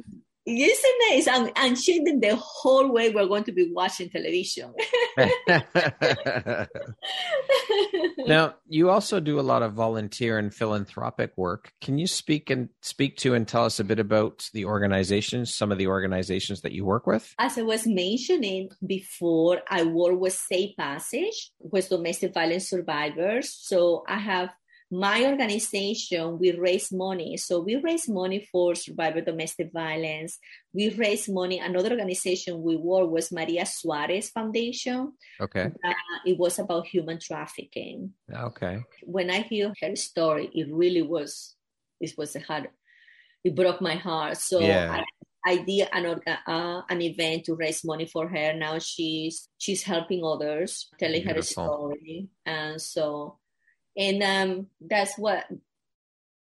it? I'm, I'm changing the whole way we're going to be watching television. now, you also do a lot of volunteer and philanthropic work. Can you speak and speak to and tell us a bit about the organizations, some of the organizations that you work with? As I was mentioning before, I work with Safe Passage with domestic violence survivors. So I have my organization, we raise money. So we raise money for survivor domestic violence. We raise money. Another organization we work was Maria Suarez Foundation. Okay. Uh, it was about human trafficking. Okay. When I hear her story, it really was, it was a hard, it broke my heart. So yeah. I, I did an uh, an event to raise money for her. Now she's she's helping others, telling Beautiful. her story, and so and um, that's what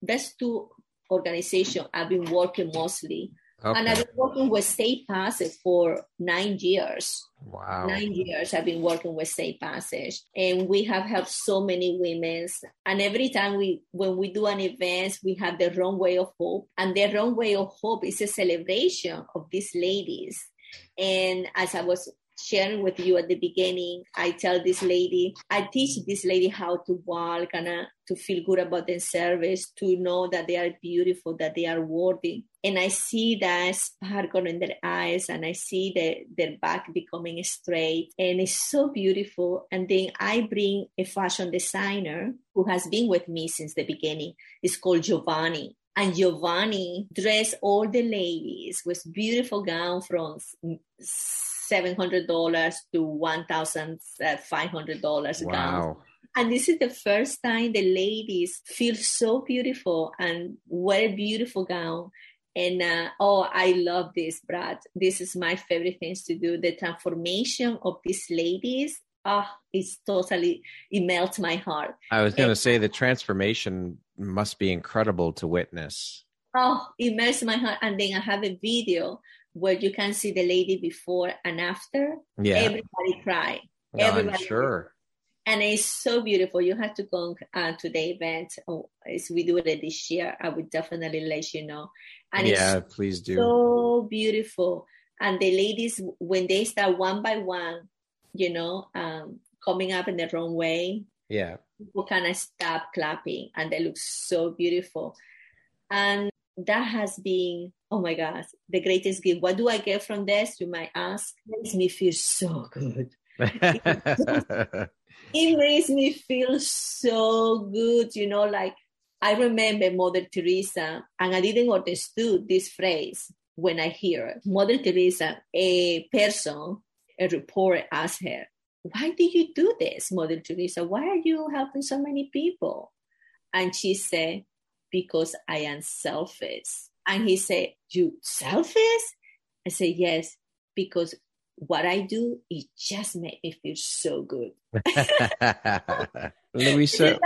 that's two organization I've been working mostly Okay. And I've been working with Safe Passage for nine years. Wow. Nine years I've been working with Safe Passage. And we have helped so many women. And every time we when we do an event, we have the runway of hope. And the runway of hope is a celebration of these ladies. And as I was sharing with you at the beginning, I tell this lady, I teach this lady how to walk and uh, to feel good about their service, to know that they are beautiful, that they are worthy. And I see that sparkle in their eyes and I see the, their back becoming straight and it's so beautiful. And then I bring a fashion designer who has been with me since the beginning. It's called Giovanni and Giovanni dressed all the ladies with beautiful gown from $700 to $1,500 wow. gown. And this is the first time the ladies feel so beautiful and wear a beautiful gown. And uh, oh, I love this, Brad. This is my favorite things to do. The transformation of these ladies ah, oh, it's totally it melts my heart. I was going to say the transformation must be incredible to witness. Oh, it melts my heart. And then I have a video where you can see the lady before and after. Yeah. Everybody cry. Everybody I'm sure. And it's so beautiful. You have to go uh, to the event. Oh, as we do it this year, I would definitely let you know. And yeah, please do. So beautiful. And the ladies, when they start one by one, you know, um, coming up in the runway, yeah, people kind of stop clapping, and they look so beautiful. And that has been oh my gosh the greatest gift. What do i get from this? You might ask. It makes me feel so good. It makes me feel so good you know like i remember mother teresa and i didn't understand this phrase when i hear it. Mother teresa a person a reporter asked her why do you do this mother teresa? Why are you helping so many people? And she said because I am selfish. And he said, You selfish? I said, Yes, because what I do, it just makes me feel so good. Luisa.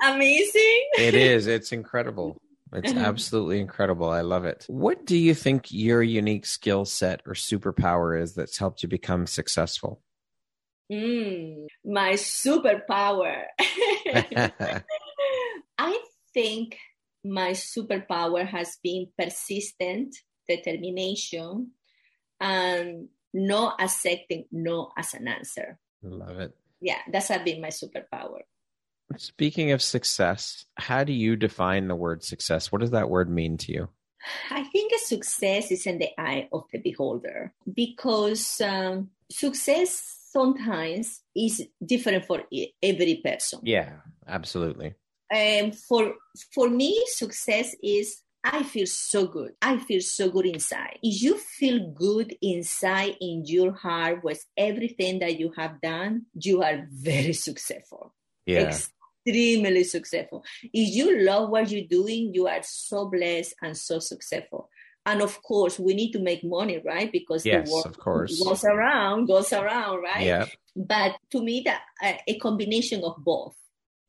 amazing? it is. It's incredible. It's absolutely incredible. I love it. What do you think your unique skill set or superpower is that's helped you become successful? Mm, my superpower. I think my superpower has been persistent determination and not accepting no as an answer. Love it. Yeah, that's has been my superpower. Speaking of success, how do you define the word success? What does that word mean to you? I think a success is in the eye of the beholder because um, success sometimes is different for every person. Yeah, absolutely um, for for me, success is I feel so good. I feel so good inside. If you feel good inside in your heart with everything that you have done, you are very successful. Yeah. Extremely successful. If you love what you're doing, you are so blessed and so successful. And of course, we need to make money, right? Because yes, the world of course. goes around, goes around, right? Yeah. But to me, that uh, a combination of both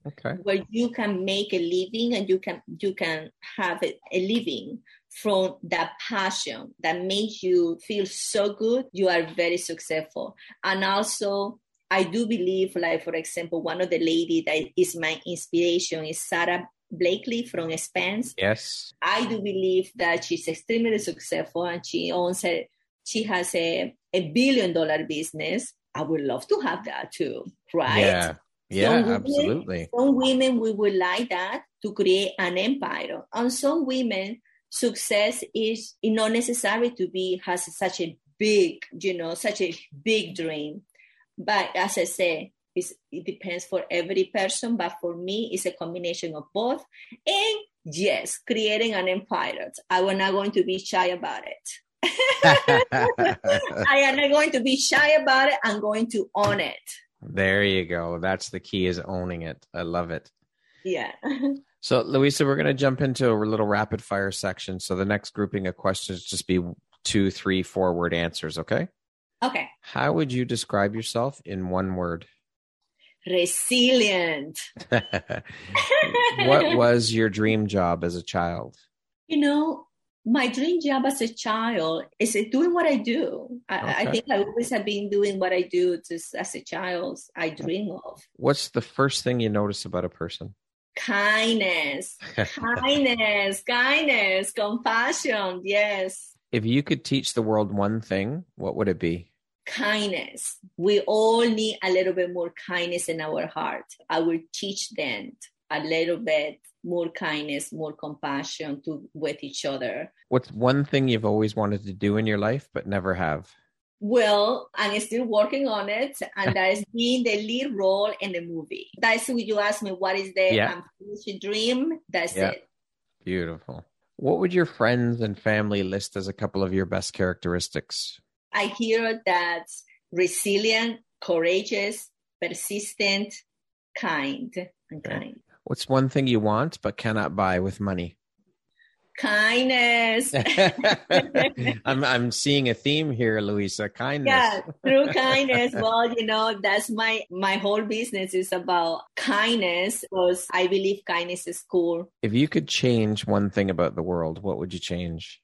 okay. where you can make a living and you can you can have a, a living from that passion that makes you feel so good you are very successful and also i do believe like for example one of the lady that is my inspiration is Sara Blakely from Spanx. Yes. I do believe that she's extremely successful and she owns a, she has a, a billion dollar business. I would love to have that too, right? Yeah. Yeah, some women, absolutely. Some women we would like that to create an empire. And some women, success is not necessary to be has such a big, you know, such a big dream. But as I say, it depends for every person. But for me, it's a combination of both. And yes, creating an empire. I am not going to be shy about it. I am not going to be shy about it. I'm going to own it. There you go. That's the key is owning it. I love it. Yeah. so, Luisa, we're going to jump into a little rapid fire section. So, the next grouping of questions just be two, three, four word answers. Okay. Okay. How would you describe yourself in one word? Resilient. what was your dream job as a child? You know, my dream job as a child is doing what I do. I, okay. I, think I always have been doing what I do just as a child. I dream of. What's the first thing you notice about a person? Kindness, kindness, kindness, compassion. Yes. If you could teach the world one thing, what would it be? Kindness. We all need a little bit more kindness in our heart. I will teach them a little bit more kindness, more compassion to with each other. What's one thing you've always wanted to do in your life but never have? Well, I'm still working on it, and that is being the lead role in the movie. That's what you ask me. What is the yeah. unfinished dream? That's yeah. it. Beautiful. What would your friends and family list as a couple of your best characteristics? I hear that resilient, courageous, persistent, kind, and okay. kind. What's one thing you want but cannot buy with money? Kindness. I'm I'm seeing a theme here, Luisa. Kindness. Yeah, through kindness. well, you know, that's my my whole business is about kindness because I believe kindness is cool. If you could change one thing about the world, what would you change?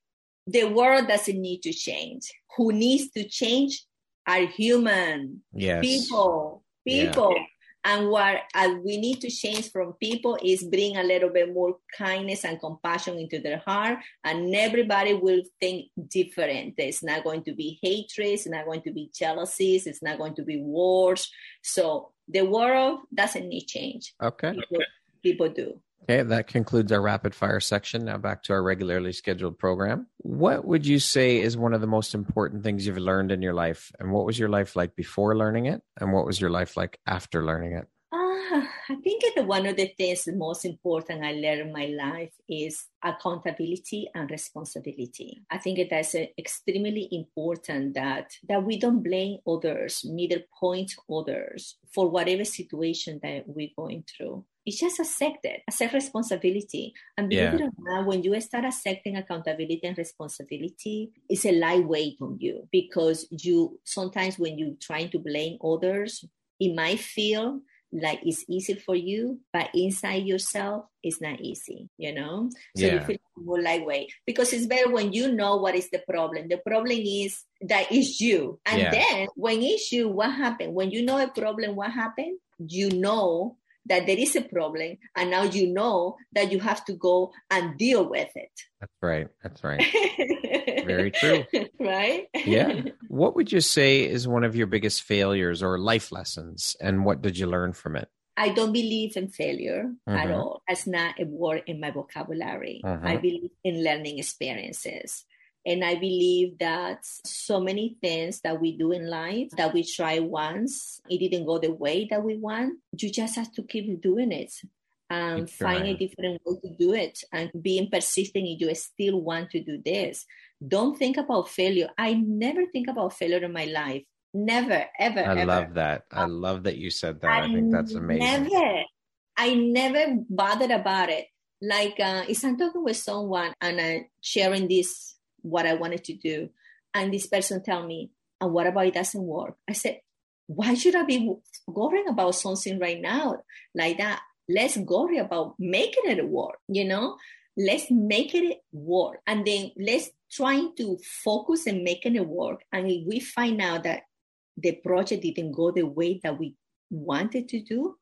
The world doesn't need to change. Who needs to change are human. Yes. People. People. Yeah. And what uh, we need to change from people is bring a little bit more kindness and compassion into their heart, and everybody will think different. It's not going to be hatred, it's not going to be jealousies, it's not going to be wars. So the world doesn't need change. Okay. People, people do. Okay, that concludes our rapid fire section. Now back to our regularly scheduled program. What would you say is one of the most important things you've learned in your life? And what was your life like before learning it? And what was your life like after learning it? Uh, I think that one of the things the most important I learned in my life is accountability and responsibility. I think that's extremely important that that we don't blame others, neither point others for whatever situation that we're going through it's just accept it, accept responsibility. And believe yeah. it or not, when you start accepting accountability and responsibility, it's a light weight on you because you sometimes when you're trying to blame others, it might feel like it's easy for you, but inside yourself, it's not easy, you know? So yeah. you feel more lightweight because it's better when you know what is the problem. The problem is that it's you. And yeah. then when it's you, what happened? When you know a problem, what happened? You know that there is a problem and now you know that you have to go and deal with it that's right that's right very true right yeah what would you say is one of your biggest failures or life lessons and what did you learn from it I don't believe in failure mm-hmm. at all. That's not a word in my vocabulary. Mm-hmm. I believe in learning experiences. And I believe that so many things that we do in life that we try once, it didn't go the way that we want. You just have to keep doing it and find a different way to do it and being persistent if you still want to do this. Don't think about failure. I never think about failure in my life. Never, ever. I ever. love that. I love that you said that. I, I think that's amazing. Never. I never bothered about it. Like uh, if I'm talking with someone and I'm sharing this what I wanted to do. And this person tell me, and what about it doesn't work? I said, why should I be worrying about something right now like that? Let's worry about making it work, you know? Let's make it work. And then let's try to focus and making it work. And if we find out that the project didn't go the way that we wanted to do,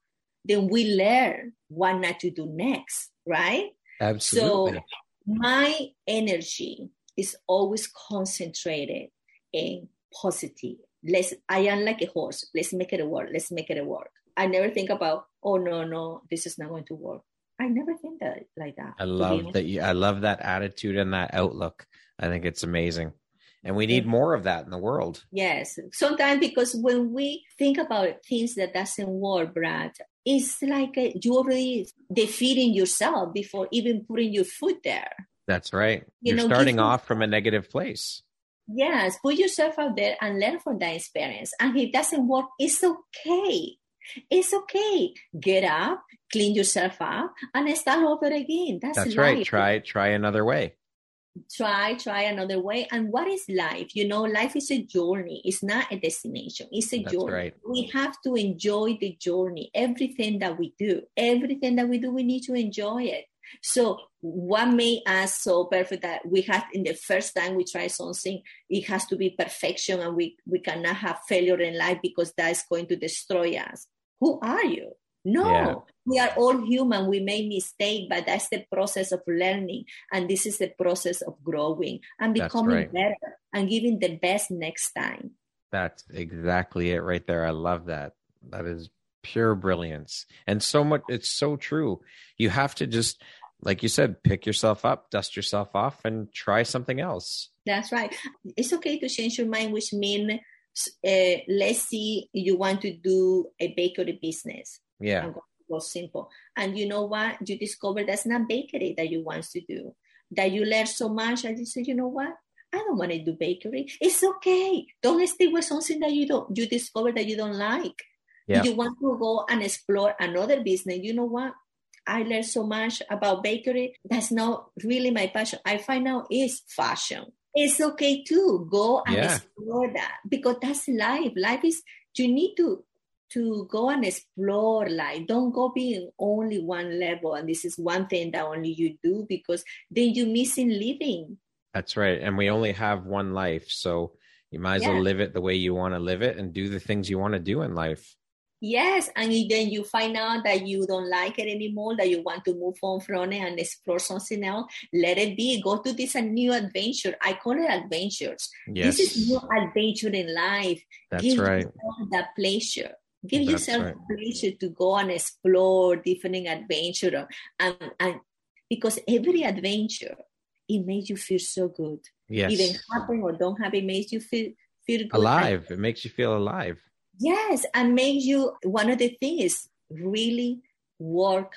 then we learn what not to do next, right? Absolutely. So my energy is always concentrated in positive. Let's, I am like a horse. Let's make it work. Let's make it work. I never think about, oh no, no, this is not going to work. I never think that like that. I love that. You, I love that attitude and that outlook. I think it's amazing. And we need more of that in the world. Yes. Sometimes because when we think about things that doesn't work, Brad, it's like you already defeating yourself before even putting your foot there. That's right. You You're know, starting off from a negative place. Yes, put yourself out there and learn from that experience. And if it doesn't work, it's okay. It's okay. Get up, clean yourself up, and start over again. That's, That's right. Try try another way. Try try another way. And what is life? You know, life is a journey. It's not a destination. It's a That's journey. Right. We have to enjoy the journey. Everything that we do, everything that we do, we need to enjoy it So what made us so perfect that we had in the first time we try something, it has to be perfection and we, we cannot have failure in life because that's going to destroy us. Who are you? No, yeah. we are all human. We make mistake, but that's the process of learning. And this is the process of growing and becoming right. better and giving the best next time. That's exactly it right there. I love that. That is pure brilliance. And so much, it's so true. You have to just, like you said, pick yourself up, dust yourself off, and try something else. That's right. It's okay to change your mind, which means, uh, let's see, you want to do a bakery business. Yeah. Go simple. And you know what? You discover that's not bakery that you want to do. That you learn so much, and you say, you know what? I don't want to do bakery. It's okay. Don't stick with something that you don't you discover that you don't like. Yeah. You want to go and explore another business. You know what? I learned so much about bakery. That's not really my passion. I find out is fashion. It's okay to go and yeah. explore that because that's life. Life is you need to to go and explore life. Don't go being only one level and this is one thing that only you do because then you're missing living. That's right. And we only have one life. So you might as yeah. well live it the way you want to live it and do the things you want to do in life. Yes, and then you find out that you don't like it anymore, that you want to move on from it and explore something else. Let it be. Go to this a new adventure. I call it adventures. Yes. This is new adventure in life. That's Give right. That pleasure. Give That's yourself right. pleasure to go and explore different adventure, and and because every adventure it makes you feel so good. Yes. Even happen or don't happen, it makes you feel feel good. Alive. it makes you feel alive. Yes, and make you one of the things really work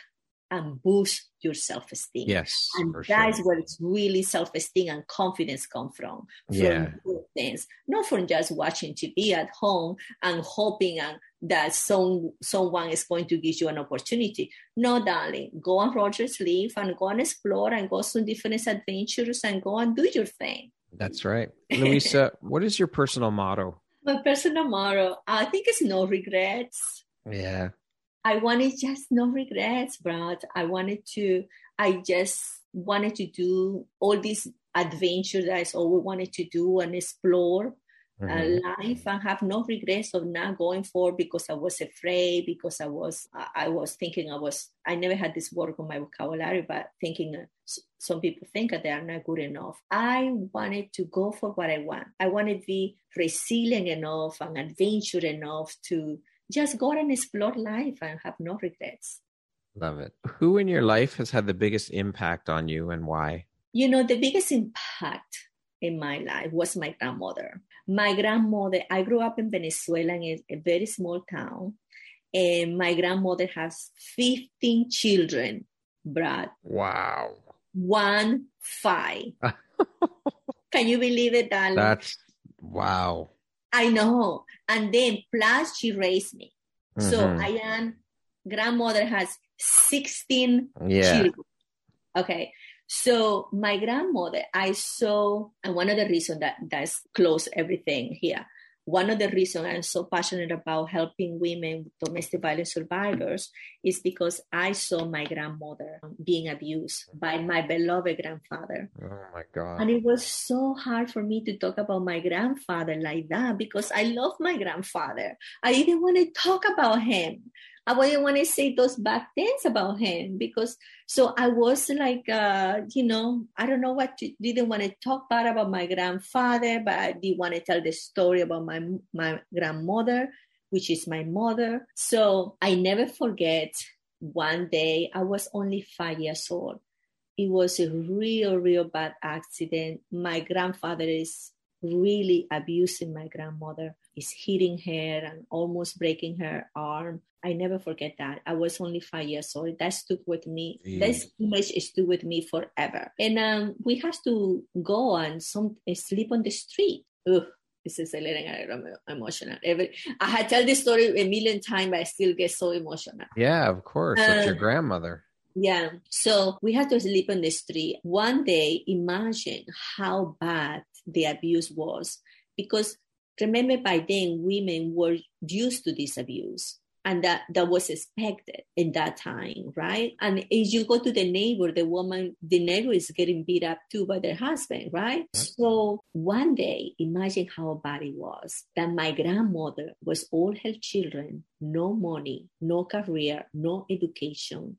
and boost your self-esteem. Yes, and that's sure. where it's really self-esteem and confidence come from. from yeah, things not from just watching TV at home and hoping and that some someone is going to give you an opportunity. No, darling, go on Rogers Leaf and go and explore and go some different adventures and go and do your thing. That's right, Luisa. what is your personal motto? My personal motto, I think it's no regrets. Yeah. I wanted just no regrets, Brad. I wanted to, I just wanted to do all these adventures that I always wanted to do and explore mm-hmm. uh, life and have no regrets of not going for because I was afraid, because I was, I was thinking I was, I never had this word on my vocabulary, but thinking uh, some people think that they are not good enough. I wanted to go for what I want. I wanted to be resilient enough and adventure enough to just go and explore life and have no regrets. Love it. Who in your life has had the biggest impact on you and why? You know, the biggest impact in my life was my grandmother. My grandmother, I grew up in Venezuela in a, a very small town, and my grandmother has 15 children, Brad. Wow. One five. Can you believe it, darling? That's wow. I know. And then plus she raised me. Mm-hmm. So I am grandmother has 16 yeah. children. Okay. So my grandmother, I saw, and one of the reasons that that's close everything here. One of the reasons I'm so passionate about helping women domestic violence survivors is because I saw my grandmother being abused by my beloved grandfather. Oh my God. And it was so hard for me to talk about my grandfather like that because I love my grandfather. I didn't want to talk about him. I wouldn't want to say those bad things about him because so I was like, uh, you know, I don't know what to, didn't want to talk bad about my grandfather, but I did want to tell the story about my my grandmother, which is my mother. So I never forget. One day I was only five years old. It was a real, real bad accident. My grandfather is really abusing my grandmother is hitting her and almost breaking her arm. I never forget that. I was only five years old. That stuck with me. Mm. This image stuck with me forever. And um, we have to go and some sleep on the street. Ugh, this is a little emotional. Every, I had tell this story a million times, but I still get so emotional. Yeah, of course. That's your um, grandmother. Yeah. So we had to sleep on the street. One day, imagine how bad the abuse was because Remember, by then, women were used to this abuse. and that that was expected in that time right? And as you go to the neighbor the woman the neighbor is getting beat up too by their husband right? So one day imagine how bad it was that my grandmother was all her children no money no career no education.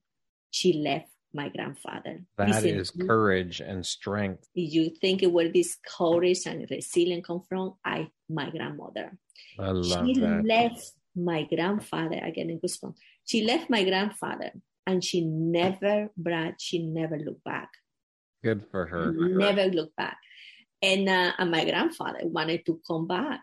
She left my grandfather. That is courage and strength. You think where this courage and resilience come from? I, my grandmother. I love she that. left my grandfather again in goosebumps. She left my grandfather and she never, Brad, she never looked back. Good for her. Never looked back. And, uh, and my grandfather wanted to come back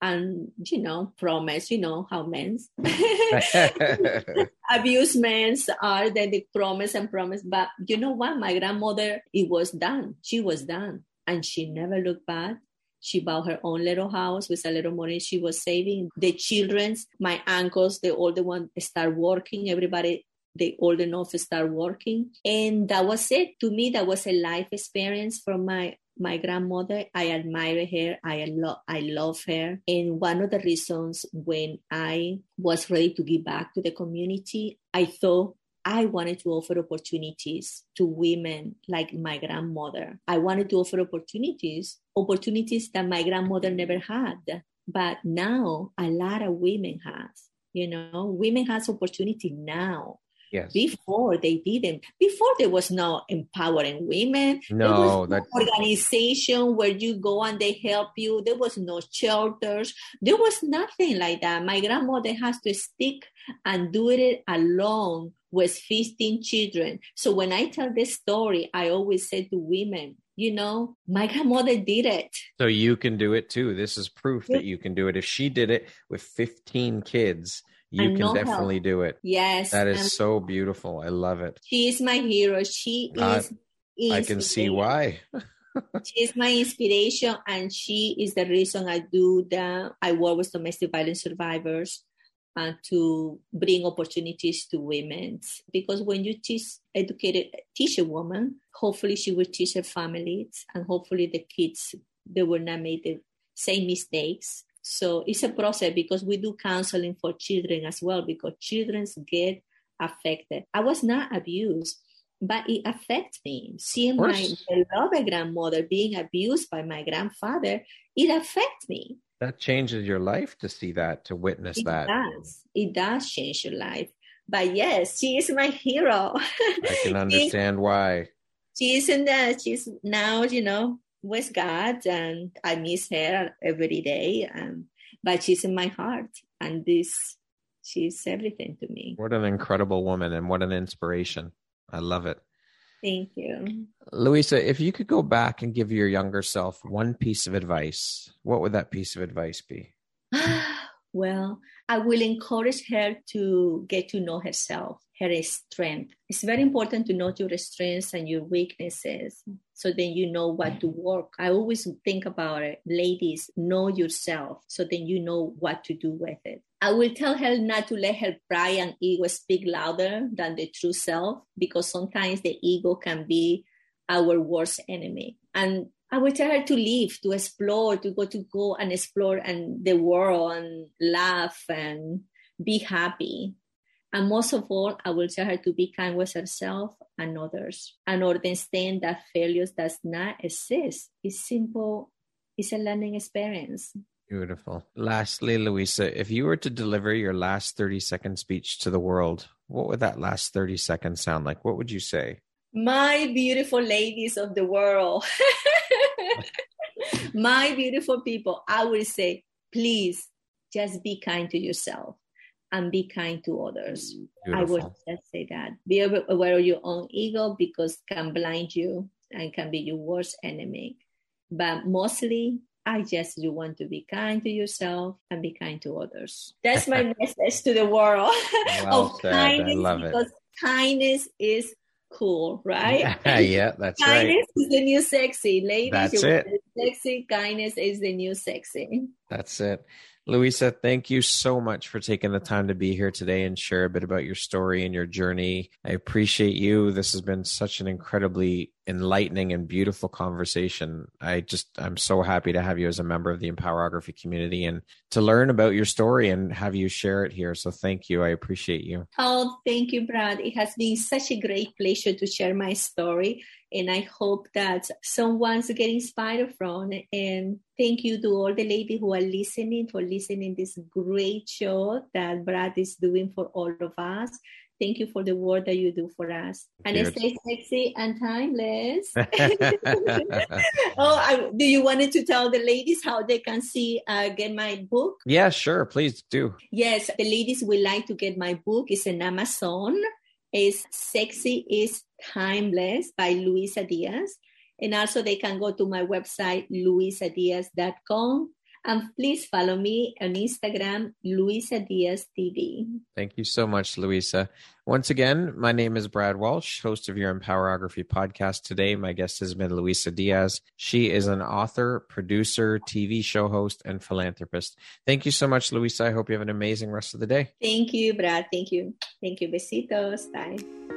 and you know promise you know how men's abuse men's are that they promise and promise. But you know what? My grandmother it was done. She was done. And she never looked back. She bought her own little house with a little money. She was saving the children's my uncles the older one start working. Everybody the old enough start working. And that was it. To me that was a life experience from my my grandmother i admire her i love i love her and one of the reasons when i was ready to give back to the community i thought I wanted to offer opportunities to women like my grandmother. I wanted to offer opportunities, opportunities that my grandmother never had. But now a lot of women has, you know, women has opportunity now Yes. Before they didn't. Before there was no empowering women. No, that organization where you go and they help you. There was no shelters. There was nothing like that. My grandmother has to stick and do it alone with 15 children. So when I tell this story, I always say to women, you know, my grandmother did it. So you can do it too. This is proof that you can do it. If she did it with 15 kids, you can definitely help. do it. Yes. That is so beautiful. I love it. She is my hero. She is. I can see why. she is my inspiration, and she is the reason I do that. I work with domestic violence survivors uh, to bring opportunities to women. Because when you teach educated teach a woman, hopefully she will teach her families, and hopefully the kids they will not make the same mistakes so it's a process because we do counseling for children as well because children get affected. I was not abused, but it affects me. Seeing my beloved grandmother being abused by my grandfather, it affects me. That changes your life to see that, to witness it that. It does. It does change your life. But yes, she is my hero. I can understand why. She is in that. She's now, you know, with God, and I miss her every day. And but she's in my heart, and this she's everything to me. What an incredible woman, and what an inspiration! I love it. Thank you, Luisa. If you could go back and give your younger self one piece of advice, what would that piece of advice be? well, I will encourage her to get to know herself, her strength. It's very important to know your strengths and your weaknesses so then you know what to work. I always think about it. Ladies, know yourself so then you know what to do with it. I will tell her not to let her pride and ego speak louder than the true self because sometimes the ego can be our worst enemy. And I will tell her to live, to explore, to go to go and explore and the world and laugh and be happy. And most of all, I will tell her to be kind with herself and others and understand that failures does not exist. It's simple, it's a learning experience. Beautiful. Lastly, Luisa, if you were to deliver your last 30 second speech to the world, what would that last 30 seconds sound like? What would you say? My beautiful ladies of the world, my beautiful people, I will say, please just be kind to yourself and be kind to others. Beautiful. I would just say that. Be aware of your own ego because can blind you and can be your worst enemy. But mostly, I just you want to be kind to yourself and be kind to others. That's my message to the world well of said. kindness because it. kindness is cool, right? yeah, that's kindness right. is the new sexy. Ladies, that's it. Sexy kindness is the new sexy. That's it. Luisa, thank you so much for taking the time to be here today and share a bit about your story and your journey. I appreciate you. This has been such an incredibly enlightening and beautiful conversation. I just, I'm so happy to have you as a member of the Empowerography community and to learn about your story and have you share it here. So thank you. I appreciate you. Oh, thank you, Brad. It has been such a great pleasure to share my story. And I hope that someone's getting inspired from. And thank you to all the ladies who are listening for listening this great show that Brad is doing for all of us. Thank you for the work that you do for us. And Cheers. stay sexy and timeless. oh, I, do you wanted to tell the ladies how they can see uh, get my book? Yeah, sure. Please do. Yes, the ladies would like to get my book. It's in Amazon. It's Sexy is Timeless by Luisa Diaz. And also they can go to my website, luisadiaz.com and please follow me on Instagram, Luisa Diaz TV. Thank you so much, Luisa. Once again, my name is Brad Walsh, host of your Empowerography podcast. Today, my guest has been Luisa Diaz. She is an author, producer, TV show host, and philanthropist. Thank you so much, Luisa. I hope you have an amazing rest of the day. Thank you, Brad. Thank you. Thank you. Besitos. Bye.